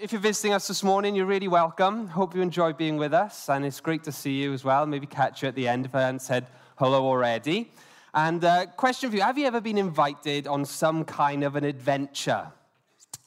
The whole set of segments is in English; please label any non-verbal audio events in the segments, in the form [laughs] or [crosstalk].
If you're visiting us this morning, you're really welcome. Hope you enjoy being with us, and it's great to see you as well. Maybe catch you at the end if I hadn't said hello already. And uh, question for you Have you ever been invited on some kind of an adventure?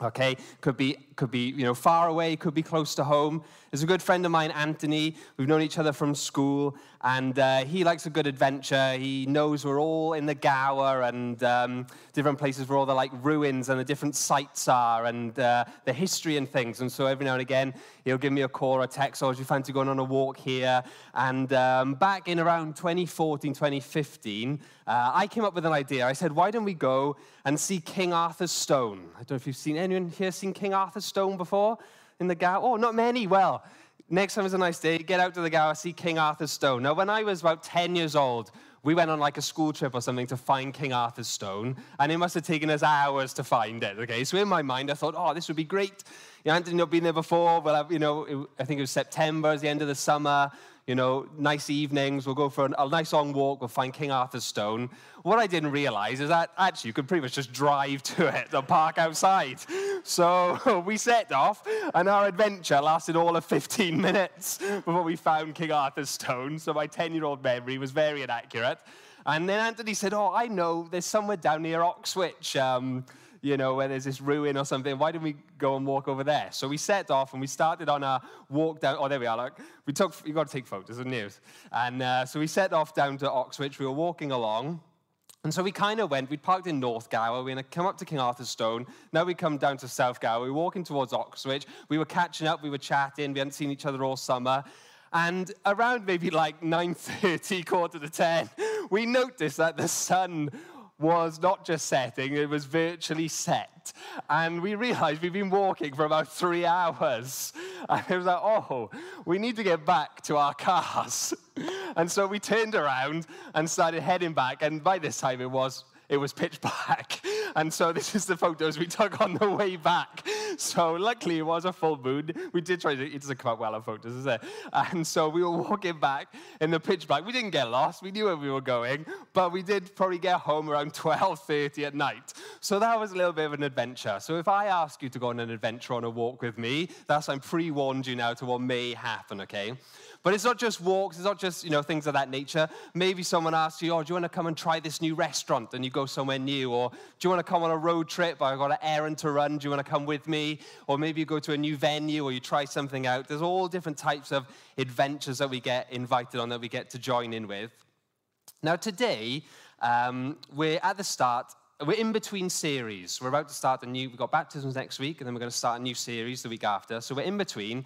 Okay, could be, could be, you know, far away, could be close to home. There's a good friend of mine, Anthony. We've known each other from school, and uh, he likes a good adventure. He knows we're all in the Gower and um, different places where all the like ruins and the different sites are and uh, the history and things. And so every now and again, he'll give me a call or a text, or oh, do you fancy going on a walk here? And um, back in around 2014, 2015, uh, I came up with an idea. I said, why don't we go and see King Arthur's Stone? I don't know if you've seen anyone here seen King Arthur's Stone before in the Gower. Oh, not many. Well, next time is a nice day. Get out to the Gower, see King Arthur's Stone. Now, when I was about 10 years old, we went on like a school trip or something to find King Arthur's stone, and it must have taken us hours to find it. Okay, so in my mind, I thought, oh, this would be great. You know, Anthony not been there before. Well, uh, you know, it, I think it was September, it's the end of the summer you know, nice evenings. We'll go for a nice long walk. We'll find King Arthur's Stone. What I didn't realize is that actually you could pretty much just drive [laughs] to it, the park outside. So [laughs] we set off, and our adventure lasted all of 15 minutes before we found King Arthur's Stone. So my 10 year old memory was very inaccurate. And then Anthony said, Oh, I know, there's somewhere down near Oxwich. Um, you know, where there's this ruin or something. Why didn't we go and walk over there? So we set off and we started on our walk down. Oh, there we are. Look, we took. You've got to take photos of news. And uh, so we set off down to Oxwich. We were walking along. And so we kind of went, we parked in North Gower, we're come up to King Arthur's Stone. Now we come down to South Gower, we're walking towards Oxwich. We were catching up, we were chatting, we hadn't seen each other all summer. And around maybe like 9.30, [laughs] quarter to 10, we noticed that the sun was not just setting, it was virtually set. And we realized we've been walking for about three hours. [laughs] And it was like, oh, we need to get back to our cars. [laughs] And so we turned around and started heading back. And by this time, it was it was pitch black. [laughs] And so this is the photos we took on the way back. So luckily it was a full moon. We did try to, it doesn't come out well on photos, is it? And so we were walking back in the pitch black. We didn't get lost. We knew where we were going, but we did probably get home around [laughs] 12.30 at night. So that was a little bit of an adventure. So if I ask you to go on an adventure on a walk with me, that's, I'm pre-warned you now to what may happen, okay? But it's not just walks, it's not just, you know, things of that nature. Maybe someone asks you, oh, do you want to come and try this new restaurant? And you go somewhere new. Or do you want to come on a road trip? I've got an errand to run. Do you want to come with me? Or maybe you go to a new venue or you try something out. There's all different types of adventures that we get invited on, that we get to join in with. Now, today, um, we're at the start we're in between series. We're about to start a new, we've got baptisms next week, and then we're going to start a new series the week after. So we're in between.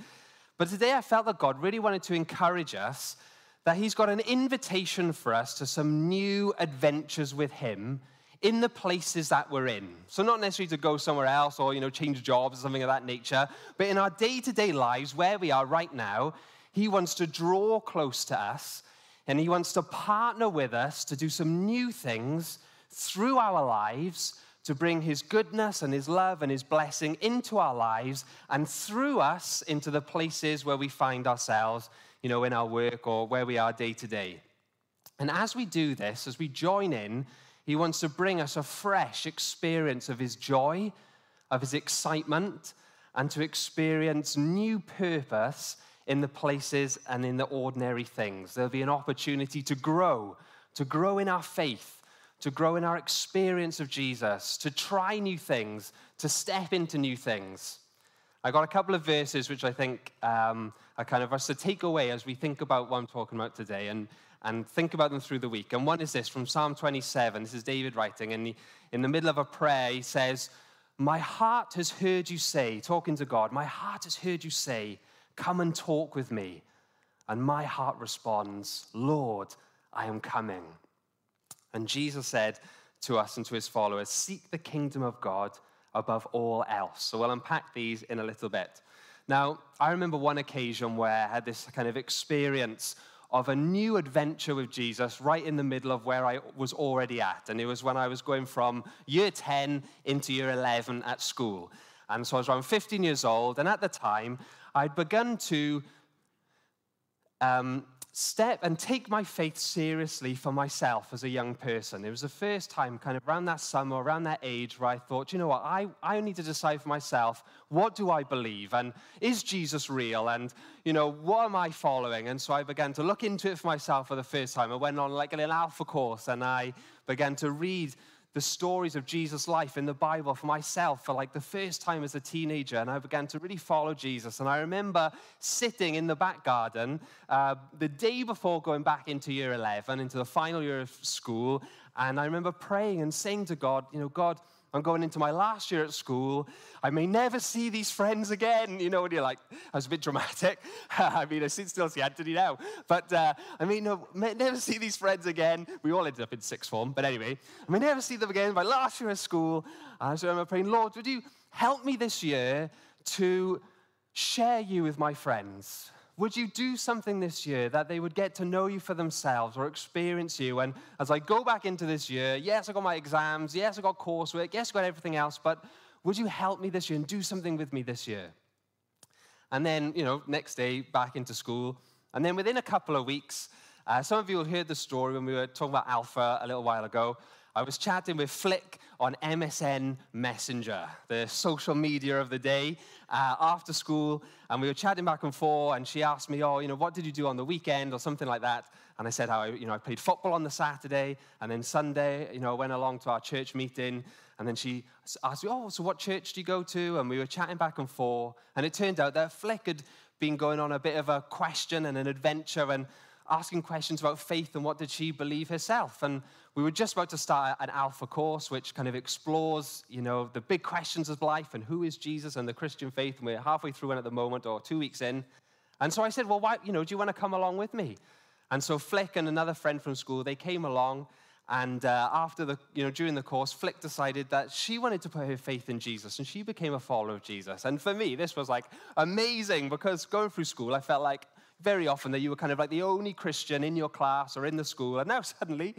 But today I felt that God really wanted to encourage us that He's got an invitation for us to some new adventures with Him in the places that we're in. So not necessarily to go somewhere else or, you know, change jobs or something of that nature, but in our day-to-day lives where we are right now, He wants to draw close to us and He wants to partner with us to do some new things through our lives to bring his goodness and his love and his blessing into our lives and through us into the places where we find ourselves, you know, in our work or where we are day to day. And as we do this, as we join in, he wants to bring us a fresh experience of his joy, of his excitement, and to experience new purpose in the places and in the ordinary things. There'll be an opportunity to grow, to grow in our faith to grow in our experience of Jesus, to try new things, to step into new things. I got a couple of verses which I think um, are kind of us to take away as we think about what I'm talking about today and, and think about them through the week. And one is this from Psalm 27. This is David writing, and he, in the middle of a prayer, he says, My heart has heard you say, talking to God, my heart has heard you say, Come and talk with me. And my heart responds, Lord, I am coming. And Jesus said to us and to his followers, Seek the kingdom of God above all else. So we'll unpack these in a little bit. Now, I remember one occasion where I had this kind of experience of a new adventure with Jesus right in the middle of where I was already at. And it was when I was going from year 10 into year 11 at school. And so I was around 15 years old. And at the time, I'd begun to um, step and take my faith seriously for myself as a young person. It was the first time, kind of around that summer, around that age, where I thought, you know what, I, I need to decide for myself, what do I believe? And is Jesus real? And, you know, what am I following? And so I began to look into it for myself for the first time. I went on like a little alpha course and I began to read the stories of Jesus' life in the Bible for myself for like the first time as a teenager, and I began to really follow Jesus. And I remember sitting in the back garden uh, the day before going back into year 11, into the final year of school, and I remember praying and saying to God, you know, God, I'm going into my last year at school. I may never see these friends again. You know, when you're like, I was a bit dramatic. [laughs] I mean, I still see Anthony now. But uh, I mean, may never see these friends again. We all ended up in sixth form. But anyway, I may never see them again. My last year at school. And so I'm praying, Lord, would you help me this year to share you with my friends? Would you do something this year that they would get to know you for themselves or experience you? And as I go back into this year, yes, I got my exams, yes, I got coursework, yes, I got everything else, but would you help me this year and do something with me this year? And then, you know, next day, back into school. And then within a couple of weeks, uh, some of you will hear the story when we were talking about Alpha a little while ago. I was chatting with Flick on MSN Messenger, the social media of the day, uh, after school, and we were chatting back and forth, and she asked me, oh, you know, what did you do on the weekend or something like that? And I said how I, you know, I played football on the Saturday, and then Sunday, you know, I went along to our church meeting, and then she asked me, oh, so what church do you go to? And we were chatting back and forth, and it turned out that Flick had been going on a bit of a question and an adventure, and asking questions about faith and what did she believe herself. And we were just about to start an alpha course, which kind of explores, you know, the big questions of life and who is Jesus and the Christian faith. And we're halfway through it at the moment, or two weeks in. And so I said, well, why, you know, do you want to come along with me? And so Flick and another friend from school, they came along. And uh, after the, you know, during the course, Flick decided that she wanted to put her faith in Jesus, and she became a follower of Jesus. And for me, this was like amazing because going through school, I felt like very often that you were kind of like the only Christian in your class or in the school. And now [laughs] suddenly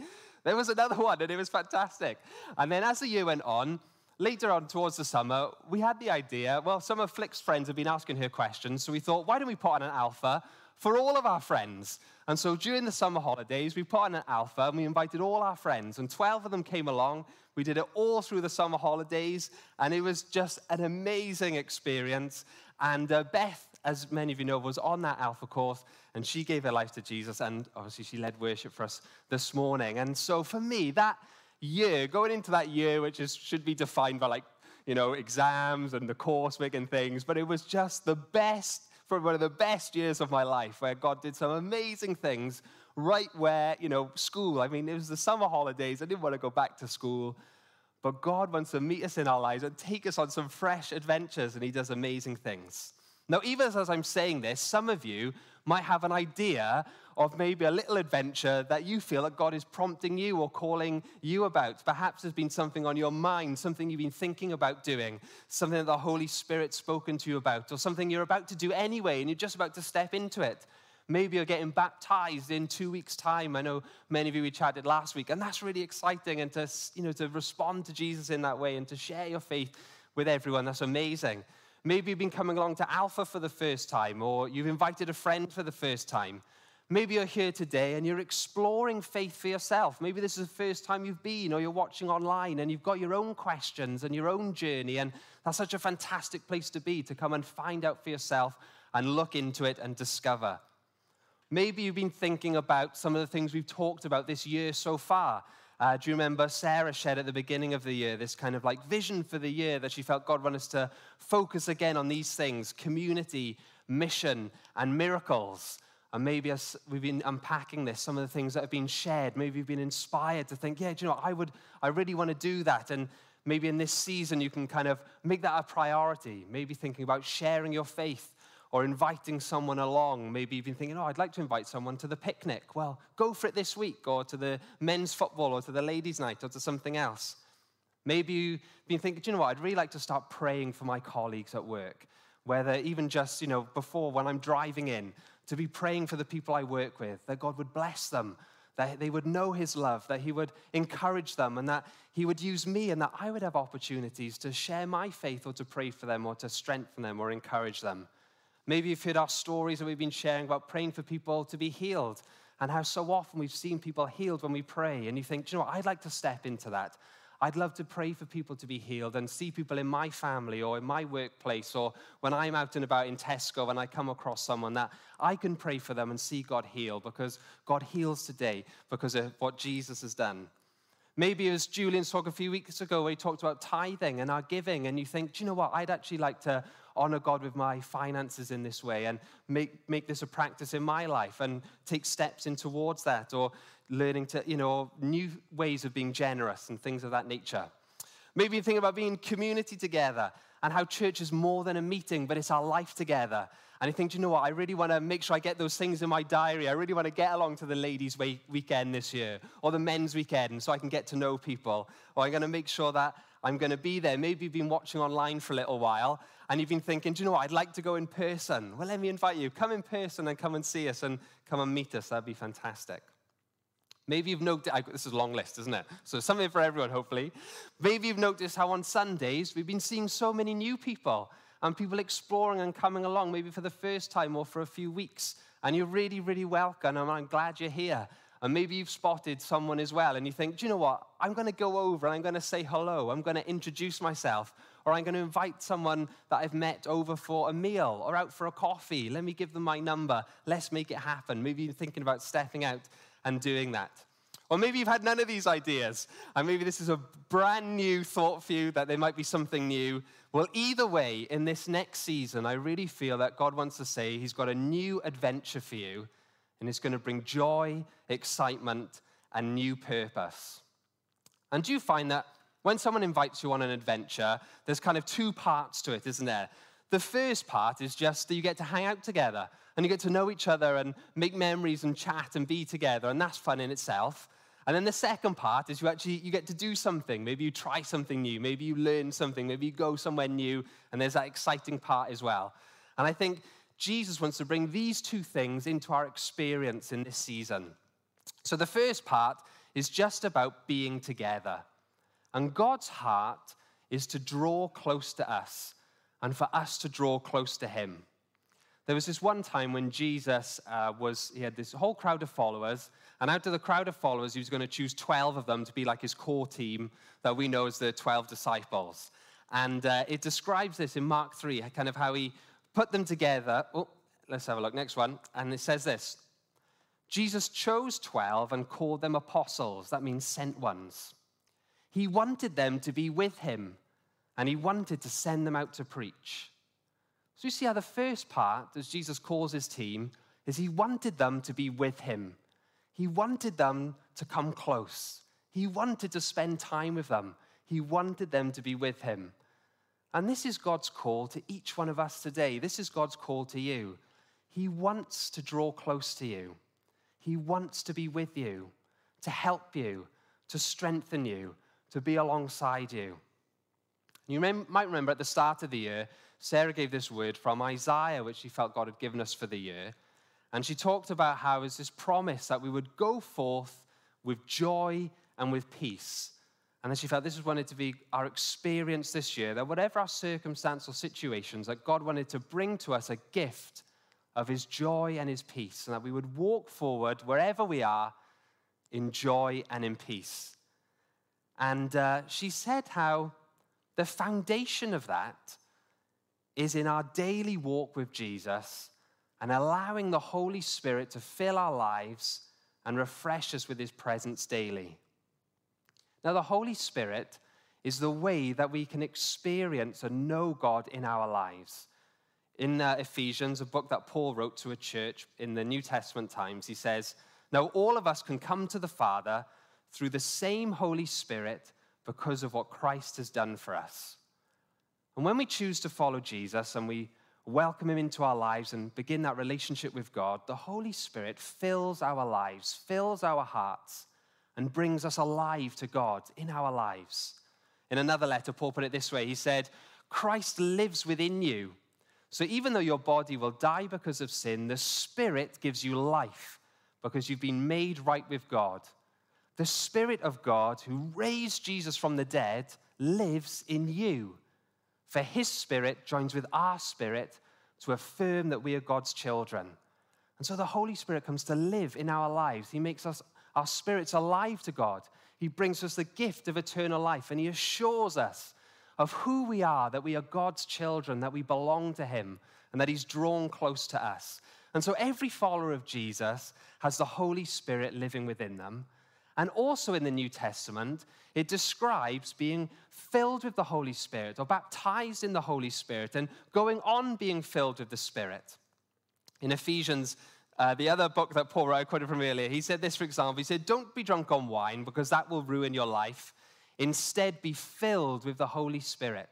there was another [laughs] one, and it was fantastic. And then as the year went on, later on towards the summer, we had the idea well, some of Flick's friends had been asking her questions. So we thought, why don't we put on an alpha for all of our friends? And so during the summer holidays, we put on an alpha and we invited all our friends, and 12 of them came along. We did it all through the summer holidays, and it was just an amazing experience. And uh, Beth as many of you know, was on that Alpha course, and she gave her life to Jesus, and obviously she led worship for us this morning. And so for me, that year, going into that year, which is, should be defined by like, you know, exams and the coursework and things, but it was just the best, for one of the best years of my life, where God did some amazing things right where, you know, school. I mean, it was the summer holidays. I didn't want to go back to school. But God wants to meet us in our lives and take us on some fresh adventures, and He does amazing things. Now, even as I'm saying this, some of you might have an idea of maybe a little adventure that you feel that God is prompting you or calling you about. Perhaps there's been something on your mind, something you've been thinking about doing, something that the Holy Spirit's spoken to you about, or something you're about to do anyway and you're just about to step into it. Maybe you're getting baptized in two weeks' time. I know many of you we chatted last week, and that's really exciting. And to, you know, to respond to Jesus in that way and to share your faith with everyone, that's amazing. Maybe you've been coming along to Alpha for the first time, or you've invited a friend for the first time. Maybe you're here today and you're exploring faith for yourself. Maybe this is the first time you've been, or you're watching online and you've got your own questions and your own journey. And that's such a fantastic place to be to come and find out for yourself and look into it and discover. Maybe you've been thinking about some of the things we've talked about this year so far. Uh, do you remember Sarah shared at the beginning of the year this kind of like vision for the year that she felt God wanted us to focus again on these things community, mission, and miracles. And maybe as we've been unpacking this, some of the things that have been shared, maybe you've been inspired to think, yeah, do you know, I would, I really want to do that. And maybe in this season, you can kind of make that a priority. Maybe thinking about sharing your faith or inviting someone along. Maybe you've thinking, oh, I'd like to invite someone to the picnic. Well, go for it this week, or to the men's football, or to the ladies' night, or to something else. Maybe you've been thinking, you know what, I'd really like to start praying for my colleagues at work. Whether even just, you know, before when I'm driving in, to be praying for the people I work with, that God would bless them, that they would know his love, that he would encourage them, and that he would use me, and that I would have opportunities to share my faith or to pray for them or to strengthen them or encourage them. Maybe you've heard our stories that we've been sharing about praying for people to be healed and how so often we've seen people healed when we pray. And you think, you know what, I'd like to step into that. I'd love to pray for people to be healed and see people in my family or in my workplace or when I'm out and about in Tesco and I come across someone that I can pray for them and see God heal because God heals today because of what Jesus has done. Maybe as Julian spoke a few weeks ago, where he talked about tithing and our giving, and you think, do you know what? I'd actually like to honor God with my finances in this way and make, make this a practice in my life and take steps in towards that or learning to, you know, new ways of being generous and things of that nature. Maybe you think about being community together and how church is more than a meeting, but it's our life together. And you think, you know what, I really want to make sure I get those things in my diary. I really want to get along to the ladies' weekend this year or the men's weekend so I can get to know people. Or I'm going to make sure that I'm going to be there. Maybe you've been watching online for a little while and you've been thinking, do you know what? I'd like to go in person. Well, let me invite you. Come in person and come and see us and come and meet us. That'd be fantastic. Maybe you've noticed, this is a long list, isn't it? So something for everyone, hopefully. Maybe you've noticed how on Sundays we've been seeing so many new people and people exploring and coming along, maybe for the first time or for a few weeks. And you're really, really welcome, and I'm glad you're here. And maybe you've spotted someone as well, and you think, do you know what? I'm going to go over and I'm going to say hello. I'm going to introduce myself, or I'm going to invite someone that I've met over for a meal or out for a coffee. Let me give them my number. Let's make it happen. Maybe you're thinking about stepping out and doing that. Or maybe you've had none of these ideas, and maybe this is a brand new thought for you that there might be something new. Well, either way, in this next season, I really feel that God wants to say He's got a new adventure for you and it's going to bring joy, excitement, and new purpose. And do you find that when someone invites you on an adventure, there's kind of two parts to it, isn't there? The first part is just that you get to hang out together and you get to know each other and make memories and chat and be together, and that's fun in itself. And then the second part is you actually you get to do something. Maybe you try something new, maybe you learn something, maybe you go somewhere new, and there's that exciting part as well. And I think Jesus wants to bring these two things into our experience in this season. So the first part is just about being together. And God's heart is to draw close to us and for us to draw close to Him. There was this one time when Jesus uh, was, he had this whole crowd of followers, and out of the crowd of followers, he was going to choose 12 of them to be like his core team that we know as the 12 disciples. And uh, it describes this in Mark 3, kind of how he put them together. Oh, let's have a look. Next one. And it says this Jesus chose 12 and called them apostles. That means sent ones. He wanted them to be with him, and he wanted to send them out to preach. So you see how the first part, as Jesus calls his team, is he wanted them to be with him. He wanted them to come close. He wanted to spend time with them. He wanted them to be with him. And this is God's call to each one of us today. This is God's call to you. He wants to draw close to you, He wants to be with you, to help you, to strengthen you, to be alongside you. You might remember at the start of the year, Sarah gave this word from Isaiah, which she felt God had given us for the year. And she talked about how it's this promise that we would go forth with joy and with peace and she felt this was wanted to be our experience this year, that whatever our circumstance or situations, that God wanted to bring to us a gift of his joy and his peace, and that we would walk forward wherever we are in joy and in peace. And uh, she said how the foundation of that is in our daily walk with Jesus and allowing the Holy Spirit to fill our lives and refresh us with his presence daily. Now, the Holy Spirit is the way that we can experience and know God in our lives. In uh, Ephesians, a book that Paul wrote to a church in the New Testament times, he says, Now all of us can come to the Father through the same Holy Spirit because of what Christ has done for us. And when we choose to follow Jesus and we welcome him into our lives and begin that relationship with God, the Holy Spirit fills our lives, fills our hearts and brings us alive to God in our lives. In another letter, Paul put it this way He said, Christ lives within you. So even though your body will die because of sin, the Spirit gives you life because you've been made right with God. The Spirit of God, who raised Jesus from the dead, lives in you. For his Spirit joins with our spirit to affirm that we are God's children. And so the Holy Spirit comes to live in our lives. He makes us, our spirits alive to God. He brings us the gift of eternal life, and He assures us of who we are, that we are God's children, that we belong to Him, and that He's drawn close to us. And so every follower of Jesus has the Holy Spirit living within them. And also in the New Testament, it describes being filled with the Holy Spirit or baptized in the Holy Spirit and going on being filled with the Spirit. In Ephesians, uh, the other book that Paul wrote, I quoted from earlier, he said this, for example. He said, Don't be drunk on wine because that will ruin your life. Instead, be filled with the Holy Spirit.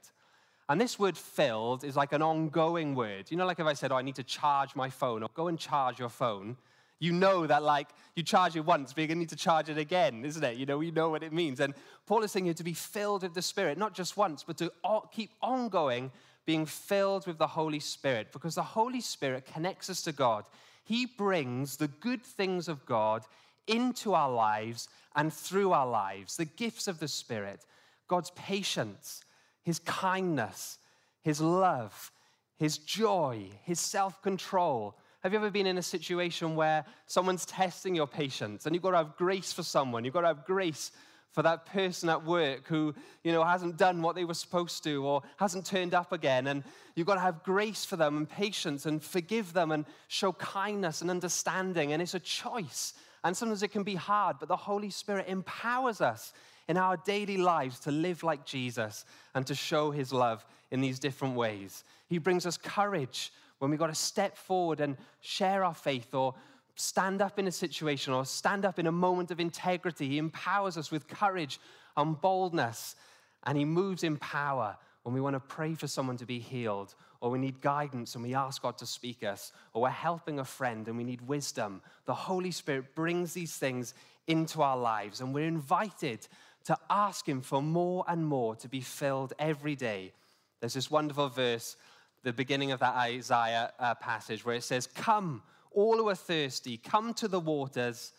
And this word filled is like an ongoing word. You know, like if I said, Oh, I need to charge my phone, or go and charge your phone you know that like you charge it once, but you're going to need to charge it again, isn't it? You know, you know what it means. And Paul is saying here to be filled with the Spirit, not just once, but to keep ongoing being filled with the Holy Spirit, because the Holy Spirit connects us to God. He brings the good things of God into our lives and through our lives, the gifts of the Spirit, God's patience, His kindness, His love, His joy, His self control have you ever been in a situation where someone's testing your patience and you've got to have grace for someone? You've got to have grace for that person at work who, you know, hasn't done what they were supposed to or hasn't turned up again. And you've got to have grace for them and patience and forgive them and show kindness and understanding. And it's a choice. And sometimes it can be hard, but the Holy Spirit empowers us in our daily lives to live like Jesus and to show his love in these different ways. He brings us courage when we've got to step forward and share our faith or stand up in a situation or stand up in a moment of integrity. He empowers us with courage and boldness, and He moves in power when we want to pray for someone to be healed, or we need guidance and we ask God to speak us, or we're helping a friend and we need wisdom. The Holy Spirit brings these things into our lives, and we're invited to ask Him for more and more to be filled every day. There's this wonderful verse the beginning of that Isaiah uh, passage where it says, Come, all who are thirsty, come to the waters,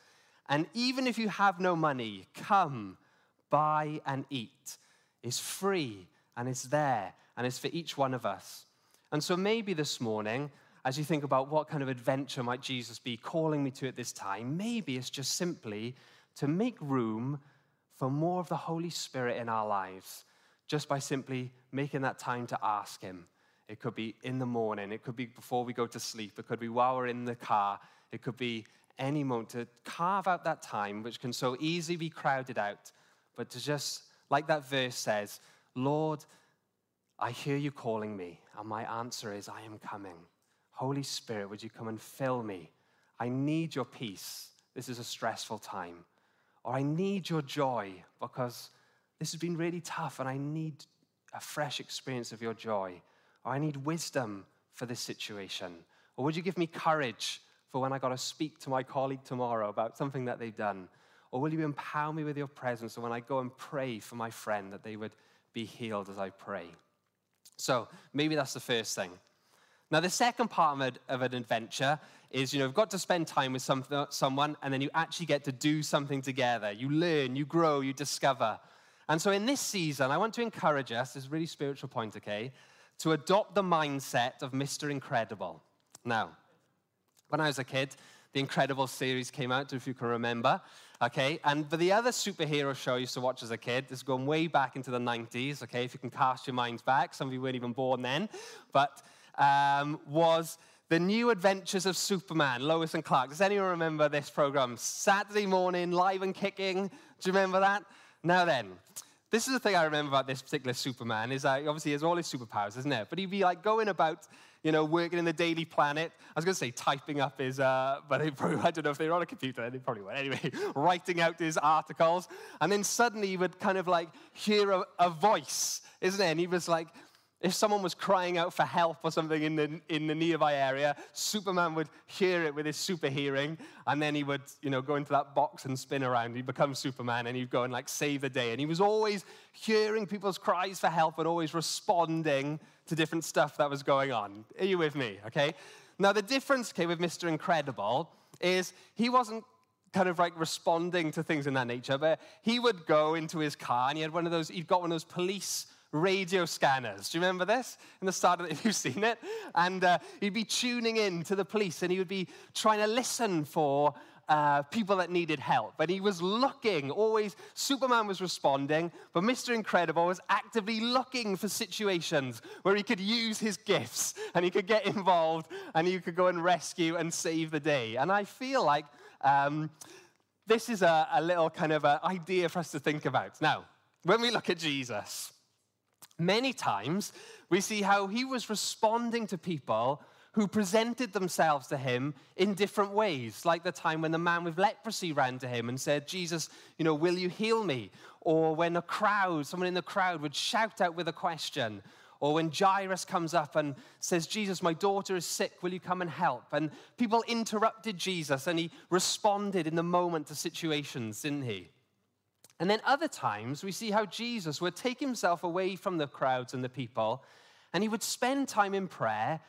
and even if you have no money, come, buy and eat. It's free and it's there and it's for each one of us. And so maybe this morning, as you think about what kind of adventure might Jesus be calling me to at this time, maybe it's just simply to make room for more of the Holy Spirit in our lives, just by simply making that time to ask Him it could be in the morning. It could be before we go to sleep. It could be while we're in the car. It could be any moment to carve out that time, which can so easily be crowded out, but to just, like that verse says, Lord, I hear you calling me, and my answer is, I am coming. Holy Spirit, would you come and fill me? I need your peace. This is a stressful time. Or I need your joy because this has been really tough, and I need a fresh experience of your joy. Or I need wisdom for this situation. Or would you give me courage for when I got to speak to my colleague tomorrow about something that they've done? Or will you empower me with your presence so when I go and pray for my friend that they would be healed as I pray? So maybe that's the first thing. Now, the second part of an adventure is, you know, you've got to spend time with some, someone and then you actually get to do something together. You learn, you grow, you discover. And so in this season, I want to encourage us, this really spiritual point, okay? To adopt the mindset of Mr. Incredible. Now, when I was a kid, the Incredible series came out, if you can remember. Okay, and but the other superhero show I used to watch as a kid, this is going way back into the 90s, okay, if you can cast your minds back, some of you weren't even born then, but um, was The New Adventures of Superman, Lois and Clark. Does anyone remember this program? Saturday morning, live and kicking. Do you remember that? Now then, this is the thing I remember about this particular Superman is that obviously he has all his superpowers, isn't it? But he'd be like going about, you know, working in the Daily Planet. I was going to say typing up his, uh, but probably, I don't know if they were on a computer. They probably were. Anyway, [laughs] writing out his articles, and then suddenly he would kind of like hear a, a voice, isn't it? And he was like if someone was crying out for help or something in the, in the nearby area, Superman would hear it with his super hearing, and then he would, you know, go into that box and spin around. He'd become Superman, and he'd go and like save the day. And he was always hearing people's cries for help and always responding to different stuff that was going on. Are you with me? Okay. Now the difference, okay, with Mr. Incredible is he wasn't kind of like responding to things in that nature, but he would go into his car and he had one of those. He'd got one of those police radio scanners. Do you remember this? In the start of it, [laughs] if you've seen it. And uh, he'd be tuning in to the police and he would be trying to listen for uh, people that needed help. And he was looking, always, Superman was responding, but Mr. Incredible was actively looking for situations where he could use his gifts and he could get involved and he could go and rescue and save the day. And I feel like um, this is a, a little kind of idea for us to think about. Now, when we look at Jesus, many times we see how he was responding to people who presented themselves to him in different ways, like the time when the man with leprosy ran to him and said, Jesus, you know, will you heal me? Or when a crowd, someone in the crowd would shout out with a question. Or when Jairus comes up and says, Jesus, my daughter is sick, will you come and help? And people interrupted Jesus and he responded in the moment to situations, didn't he? And then other times we see how Jesus would take himself away from the crowds and the people and he would spend time in prayer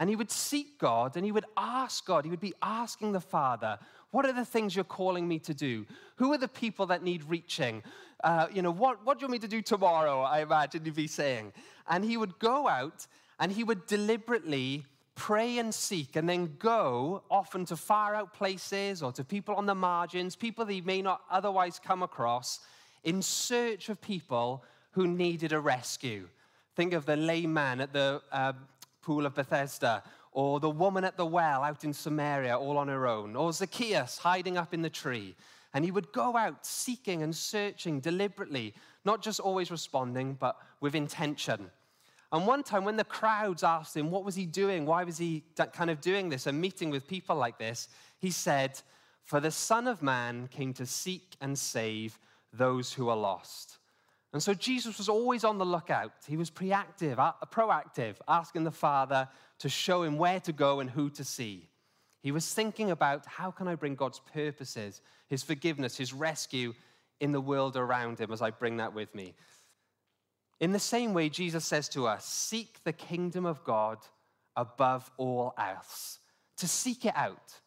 and he would seek God and he would ask God, he would be asking the Father, What are the things you're calling me to do? Who are the people that need reaching? Uh, you know, what, what do you want me to do tomorrow? I imagine he'd be saying. And he would go out and he would deliberately pray and seek and then go often to far out places or to people on the margins, people that he may not otherwise come across, in search of people who needed a rescue. Think of the lame man at the uh, pool of Bethesda, or the woman at the well out in Samaria all on her own, or Zacchaeus hiding up in the tree. And he would go out seeking and searching deliberately, not just always responding, but with intention. And one time when the crowds asked him, what was he doing? Why was he kind of doing this and meeting with people like this? He said, For the Son of Man came to seek and save those who are lost. And so Jesus was always on the lookout. He was preactive, uh, proactive, asking the Father to show him where to go and who to see. He was thinking about how can I bring God's purposes, his forgiveness, his rescue in the world around him as I bring that with me. In the same way, Jesus says to us, seek the kingdom of God above all else, to seek it out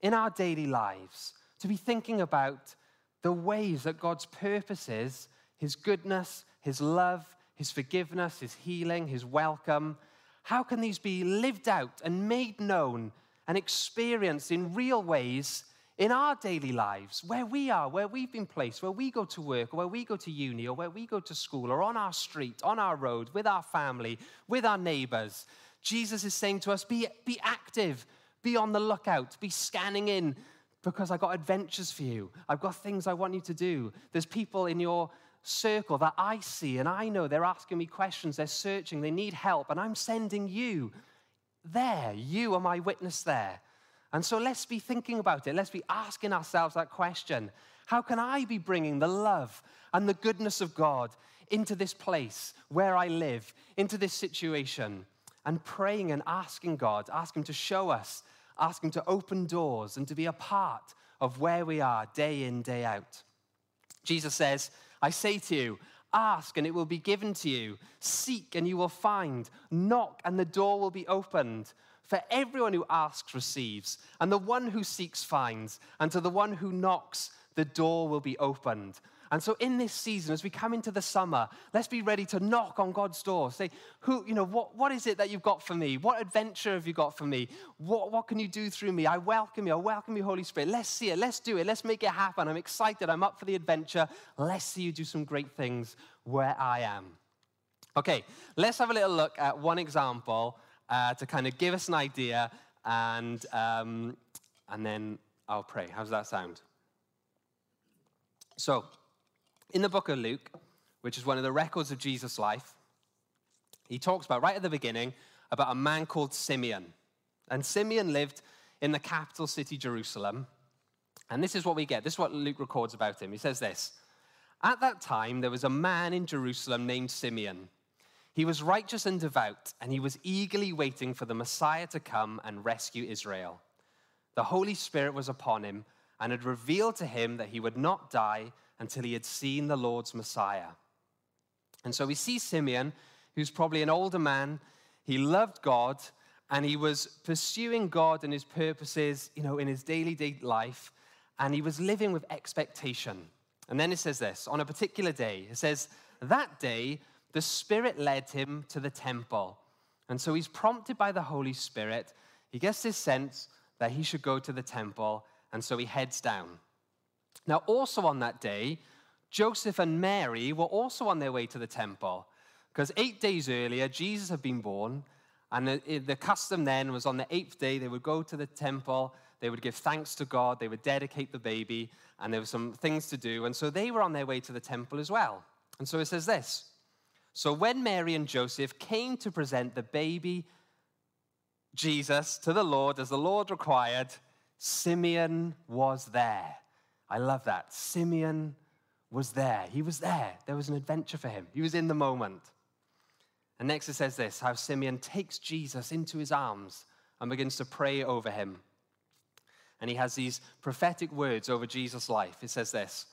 in our daily lives, to be thinking about the ways that God's purposes his goodness, his love, his forgiveness, his healing, his welcome. How can these be lived out and made known and experienced in real ways in our daily lives, where we are, where we've been placed, where we go to work, or where we go to uni, or where we go to school, or on our street, on our road, with our family, with our neighbors? Jesus is saying to us be, be active, be on the lookout, be scanning in, because I've got adventures for you. I've got things I want you to do. There's people in your circle that I see and I know they're asking me questions, they're searching, they need help, and I'm sending you there. You are my witness there. And so let's be thinking about it. Let's be asking ourselves that question How can I be bringing the love and the goodness of God into this place where I live, into this situation? And praying and asking God, ask Him to show us, ask Him to open doors and to be a part of where we are day in, day out. Jesus says, I say to you, ask and it will be given to you. Seek and you will find. Knock and the door will be opened. For everyone who asks receives, and the one who seeks finds, and to the one who knocks, the door will be opened. And so in this season, as we come into the summer, let's be ready to knock on God's door. Say, who, you know, what, what is it that you've got for me? What adventure have you got for me? What, what can you do through me? I welcome you. I welcome you, Holy Spirit. Let's see it. Let's do it. Let's make it happen. I'm excited. I'm up for the adventure. Let's see you do some great things where I am. Okay, let's have a little look at one example uh, to kind of give us an idea, and, um, and then I'll pray. How's that sound? So, in the book of Luke, which is one of the records of Jesus' life, he talks about, right at the beginning, about a man called Simeon. And Simeon lived in the capital city, Jerusalem. And this is what we get. This is what Luke records about him. He says this At that time, there was a man in Jerusalem named Simeon. He was righteous and devout, and he was eagerly waiting for the Messiah to come and rescue Israel. The Holy Spirit was upon him and had revealed to him that he would not die until he had seen the Lord's Messiah. And so we see Simeon, who's probably an older man. He loved God and he was pursuing God and his purposes, you know, in his daily day life, and he was living with expectation. And then it says this on a particular day, it says, That day, the Spirit led him to the temple. And so he's prompted by the Holy Spirit. He gets this sense that he should go to the temple, and so he heads down. Now, also on that day, Joseph and Mary were also on their way to the temple because eight days earlier, Jesus had been born, and the, the, custom then was on the eighth day, they would go to the temple, they would give thanks to God, they would dedicate the baby, and there were some things to do. And so they were on their way to the temple as well. And so it says this So when Mary and Joseph came to present the baby Jesus to the Lord as the Lord required, Simeon was there. I love that. Simeon was there. He was there. There was an adventure for him. He was in the moment. And next it says this how Simeon takes Jesus into his arms and begins to pray over him. And he has these prophetic words over Jesus' life. It says this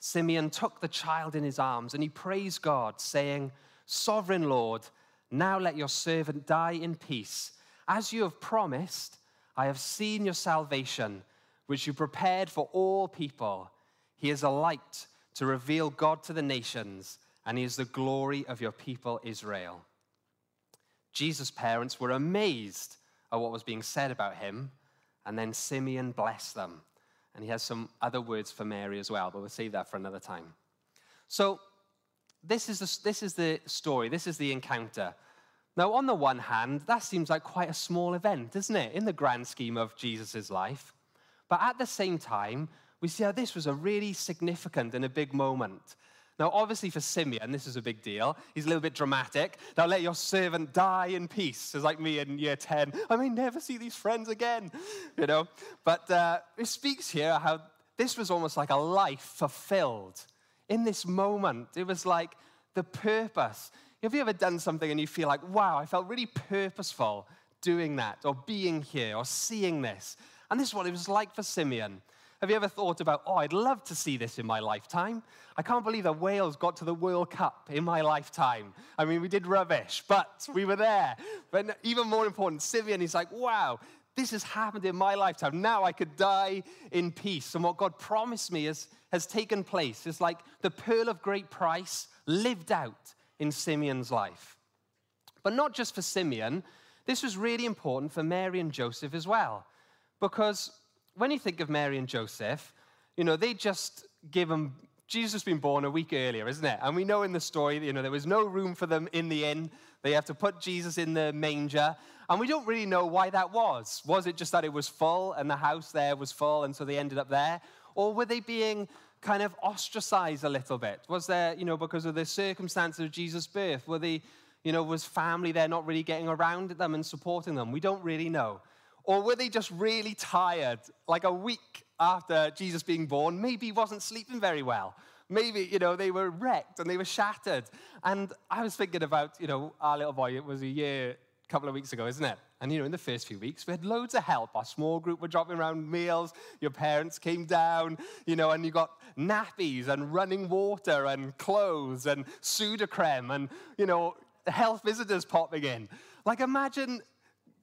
Simeon took the child in his arms and he praised God, saying, Sovereign Lord, now let your servant die in peace. As you have promised, I have seen your salvation, which you prepared for all people. He is a light to reveal God to the nations, and he is the glory of your people Israel. Jesus' parents were amazed at what was being said about him, and then Simeon blessed them. And he has some other words for Mary as well, but we'll save that for another time. So, this is the, this is the story, this is the encounter. Now, on the one hand, that seems like quite a small event, doesn't it, in the grand scheme of Jesus' life? But at the same time, we see how this was a really significant and a big moment. Now, obviously, for Simeon, this is a big deal. He's a little bit dramatic. Now, let your servant die in peace. It's like me in year 10. I may never see these friends again, you know. But uh, it speaks here how this was almost like a life fulfilled in this moment. It was like the purpose. Have you ever done something and you feel like, wow, I felt really purposeful doing that, or being here, or seeing this? And this is what it was like for Simeon. Have you ever thought about, oh, I'd love to see this in my lifetime? I can't believe that Wales got to the World Cup in my lifetime. I mean, we did rubbish, but we were there. But even more important, Simeon is like, wow, this has happened in my lifetime. Now I could die in peace. And what God promised me has, has taken place. It's like the pearl of great price lived out in Simeon's life. But not just for Simeon, this was really important for Mary and Joseph as well. Because when you think of Mary and Joseph, you know, they just give them, Jesus has been born a week earlier, isn't it? And we know in the story, you know, there was no room for them in the inn. They have to put Jesus in the manger. And we don't really know why that was. Was it just that it was full and the house there was full and so they ended up there? Or were they being kind of ostracized a little bit? Was there, you know, because of the circumstances of Jesus' birth? Were they, you know, was family there not really getting around them and supporting them? We don't really know. Or were they just really tired, like a week after Jesus being born? Maybe he wasn't sleeping very well. Maybe, you know, they were wrecked and they were shattered. And I was thinking about, you know, our little boy, it was a year, a couple of weeks ago, isn't it? And, you know, in the first few weeks, we had loads of help. Our small group were dropping around meals. Your parents came down, you know, and you got nappies and running water and clothes and Sudocrem and, you know, health visitors popping in. Like, imagine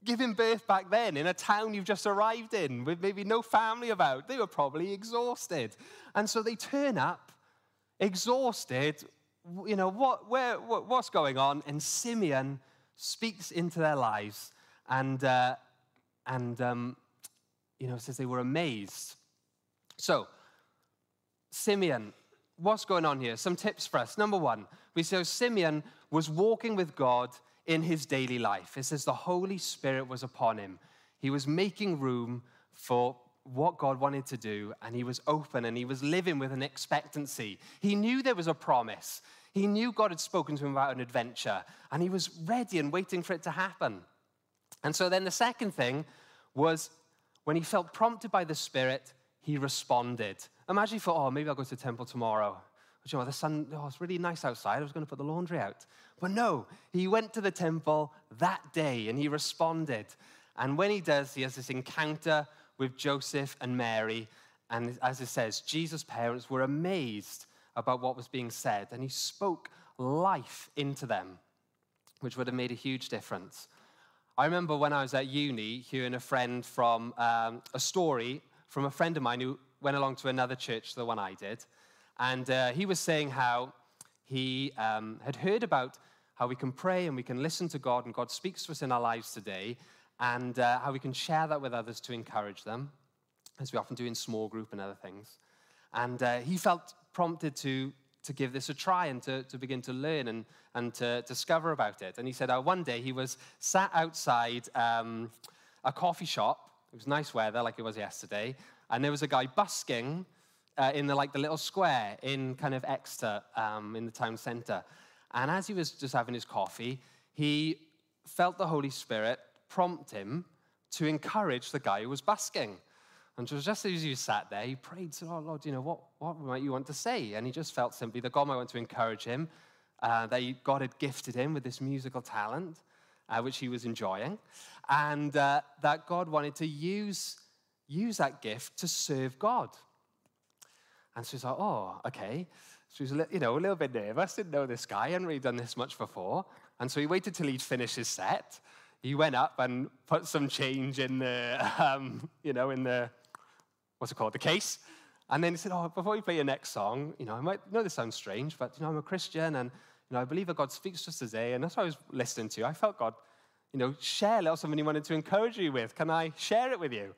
giving birth back then in a town you've just arrived in with maybe no family about. They were probably exhausted. And so they turn up exhausted. You know, what, where, what, what's going on? And Simeon speaks into their lives and, uh, and um, you know, says they were amazed. So, Simeon, what's going on here? Some tips for us. Number one, we say Simeon was walking with God in his daily life. It says the Holy Spirit was upon him. He was making room for what God wanted to do, and he was open and he was living with an expectancy. He knew there was a promise. He knew God had spoken to him about an adventure, and he was ready and waiting for it to happen. And so then the second thing was when he felt prompted by the Spirit, he responded. Imagine he thought, oh, maybe I'll go to the temple tomorrow. You know, the sun, oh, it's really nice outside. I was going to put the laundry out. But no, he went to the temple that day and he responded. And when he does, he has this encounter with Joseph and Mary. And as it says, Jesus' parents were amazed about what was being said. And he spoke life into them, which would have made a huge difference. I remember when I was at uni hearing a friend from um, a story from a friend of mine who went along to another church, the one I did. And uh, he was saying how he um, had heard about how we can pray and we can listen to God and God speaks to us in our lives today, and uh, how we can share that with others to encourage them, as we often do in small group and other things. And uh, he felt prompted to, to give this a try and to, to begin to learn and, and to discover about it. And he said uh, one day he was sat outside um, a coffee shop. It was nice weather, like it was yesterday. And there was a guy busking uh, in the, like, the little square in kind of Exeter um, in the town centre. And as he was just having his coffee, he felt the Holy Spirit prompt him to encourage the guy who was busking. And just as he sat there, he prayed, said, Oh Lord, you know, what, what might you want to say? And he just felt simply that God might want to encourage him, uh, that God had gifted him with this musical talent, uh, which he was enjoying, and uh, that God wanted to use, use that gift to serve God. And she's like, Oh, okay. So he's you know, a little bit nervous, didn't know this guy, hadn't really done this much before. And so he waited till he'd finished his set. He went up and put some change in the, [laughs] um, you know, in the, what's it called, the case. And then he said, oh, before you play your next song, you know, I might know this sounds strange, but, you know, I'm a Christian and, you know, I believe that God speaks to us today. And that's what I was listening to. I felt God, you know, share a little something he wanted to encourage you with. Can I share it with you?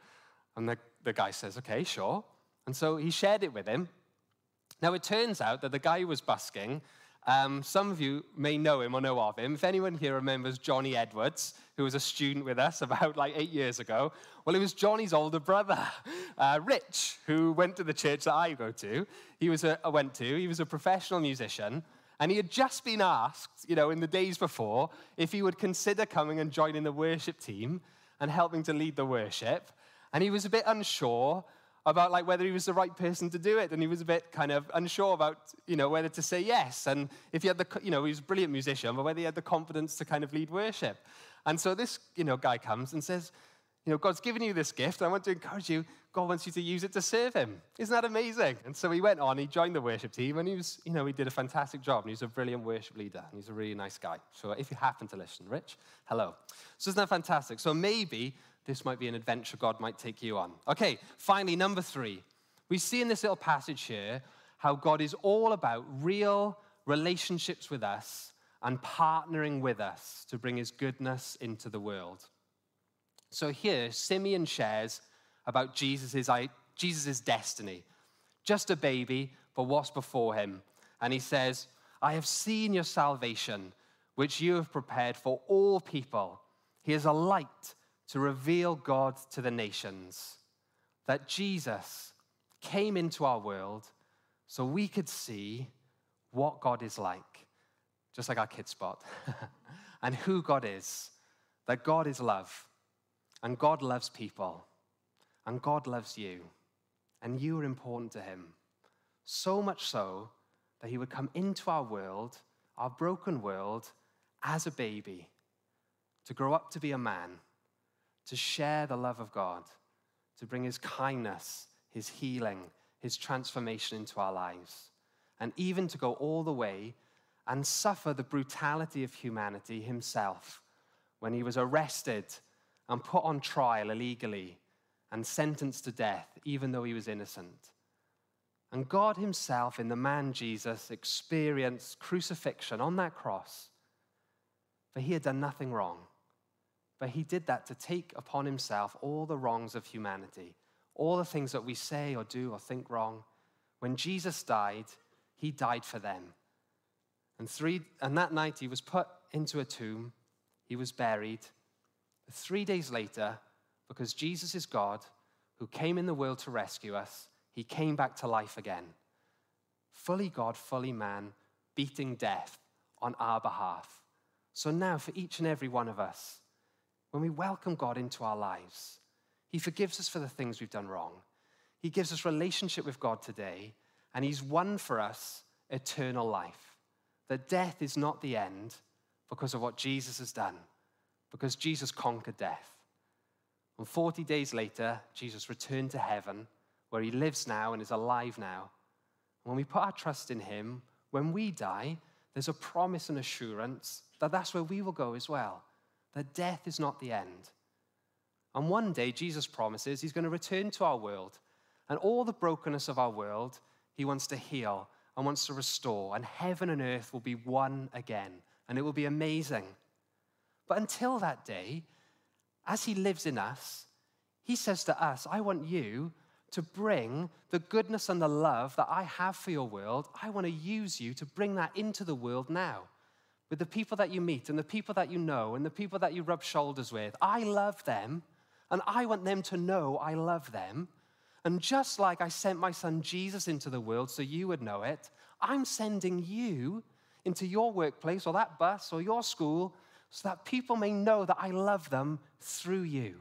And the, the guy says, okay, sure. And so he shared it with him. Now, it turns out that the guy who was busking, um, some of you may know him or know of him. If anyone here remembers Johnny Edwards, who was a student with us [laughs] about like eight years ago, well, it was Johnny's older brother, [laughs] uh, Rich, who went to the church that I go to. He was a, went to. He was a professional musician, and he had just been asked, you know, in the days before, if he would consider coming and joining the worship team and helping to lead the worship. And he was a bit unsure about like whether he was the right person to do it and he was a bit kind of unsure about you know whether to say yes and if he had the you know he was a brilliant musician but whether he had the confidence to kind of lead worship. And so this you know guy comes and says you know god's given you this gift i want to encourage you god wants you to use it to serve him. Isn't that amazing? And so he went on he joined the worship team and he was you know he did a fantastic job and he's a brilliant worship leader and he's a really nice guy. So if you happen to listen rich hello. So isn't that fantastic? So maybe this might be an adventure God might take you on. Okay, finally, number three. We see in this little passage here how God is all about real relationships with us and partnering with us to bring his goodness into the world. So here, Simeon shares about Jesus' Jesus's destiny. Just a baby, but what's before him? And he says, I have seen your salvation, which you have prepared for all people. He is a light to reveal God to the nations. That Jesus came into our world so we could see what God is like, just like our kid spot, [laughs] and who God is. That God is love, and God loves people, and God loves you, and you are important to Him. So much so that He would come into our world, our broken world, as a baby, to grow up to be a man to share the love of God, to bring his kindness, his healing, his transformation into our lives, and even to go all the way and suffer the brutality of humanity himself when he was arrested and put on trial illegally and sentenced to death, even though he was innocent. And God Himself, in the man Jesus, experienced crucifixion on that cross, for He had done nothing wrong. But he did that to take upon himself all the wrongs of humanity, all the things that we say or do or think wrong. When Jesus died, he died for them. And, three, and that night he was put into a tomb, he was buried. Three days later, because Jesus is God who came in the world to rescue us, he came back to life again. Fully God, fully man, beating death on our behalf. So now, for each and every one of us, when we welcome God into our lives, He forgives us for the things we've done wrong. He gives us relationship with God today, and He's won for us eternal life. That death is not the end because of what Jesus has done, because Jesus conquered death. And 40 days later, Jesus returned to heaven, where He lives now and is alive now. When we put our trust in Him, when we die, there's a promise and assurance that that's where we will go as well that death is not the end. And one day, Jesus promises he's going to return to our world. And all the brokenness of our world, he wants to heal. and wants to restore, and heaven and earth will be one again, and it will be amazing. But until that day, as He lives in us, He says to us, I want you to bring the goodness and the love that I have for your world. I want to use you to bring that into the world now with the people that you meet and the people that you know and the people that you rub shoulders with. I love them, and I want them to know I love them. And just like I sent my son Jesus into the world so you would know it, I'm sending you into your workplace or that bus or your school so that people may know that I love them through you.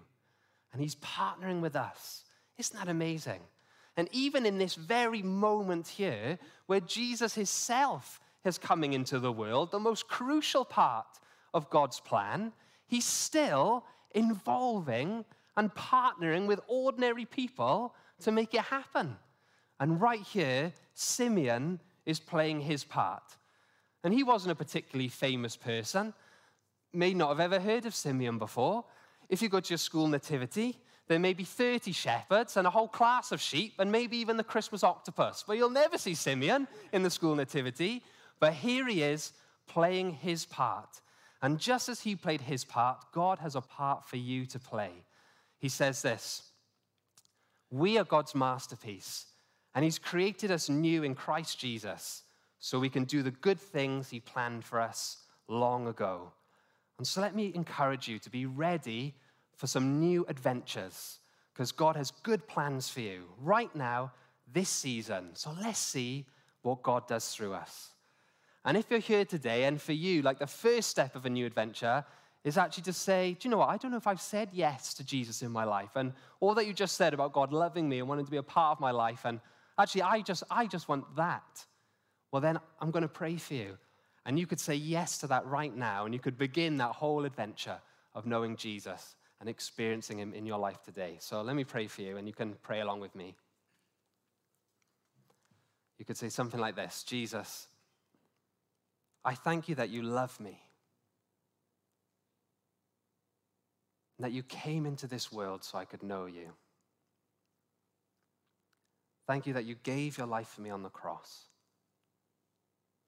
And he's partnering with us. Isn't that amazing? And even in this very moment here, where Jesus himself is coming into the world, the most crucial part of God's plan, he's still involving and partnering with ordinary people to make it happen. And right here, Simeon is playing his part. And he wasn't a particularly famous person, may not have ever heard of Simeon before. If you go to your school nativity, there may be 30 shepherds and a whole class of sheep, and maybe even the Christmas octopus. But you'll never see Simeon in the school nativity. But here he is playing his part. And just as he played his part, God has a part for you to play. He says this We are God's masterpiece, and he's created us new in Christ Jesus so we can do the good things he planned for us long ago. And so let me encourage you to be ready for some new adventures because God has good plans for you right now, this season. So let's see what God does through us. And if you're here today, and for you, like the first step of a new adventure is actually to say, Do you know what? I don't know if I've said yes to Jesus in my life. And all that you just said about God loving me and wanting to be a part of my life, and actually, I just, I just want that. Well, then I'm going to pray for you. And you could say yes to that right now, and you could begin that whole adventure of knowing Jesus and experiencing Him in your life today. So let me pray for you, and you can pray along with me. You could say something like this Jesus, I thank you that you love me, that you came into this world so I could know you. Thank you that you gave your life for me on the cross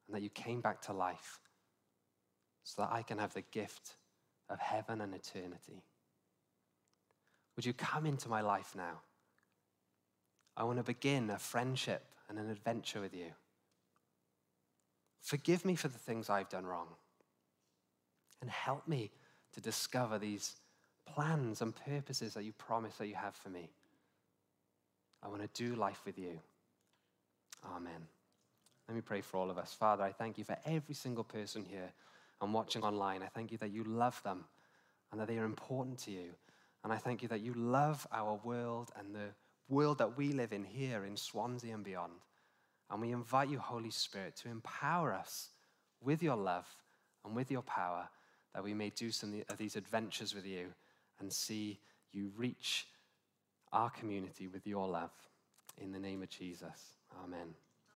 and that you came back to life so that I can have the gift of heaven and eternity. Would you come into my life now? I want to begin a friendship and an adventure with you. Forgive me for the things I've done wrong. And help me to discover these plans and purposes that you promise that you have for me. I want to do life with you. Amen. Let me pray for all of us. Father, I thank you for every single person here and watching online. I thank you that you love them and that they are important to you. And I thank you that you love our world and the world that we live in here in Swansea and beyond. And we invite you, Holy Spirit, to empower us with your love and with your power that we may do some of these adventures with you and see you reach our community with your love. In the name of Jesus. Amen.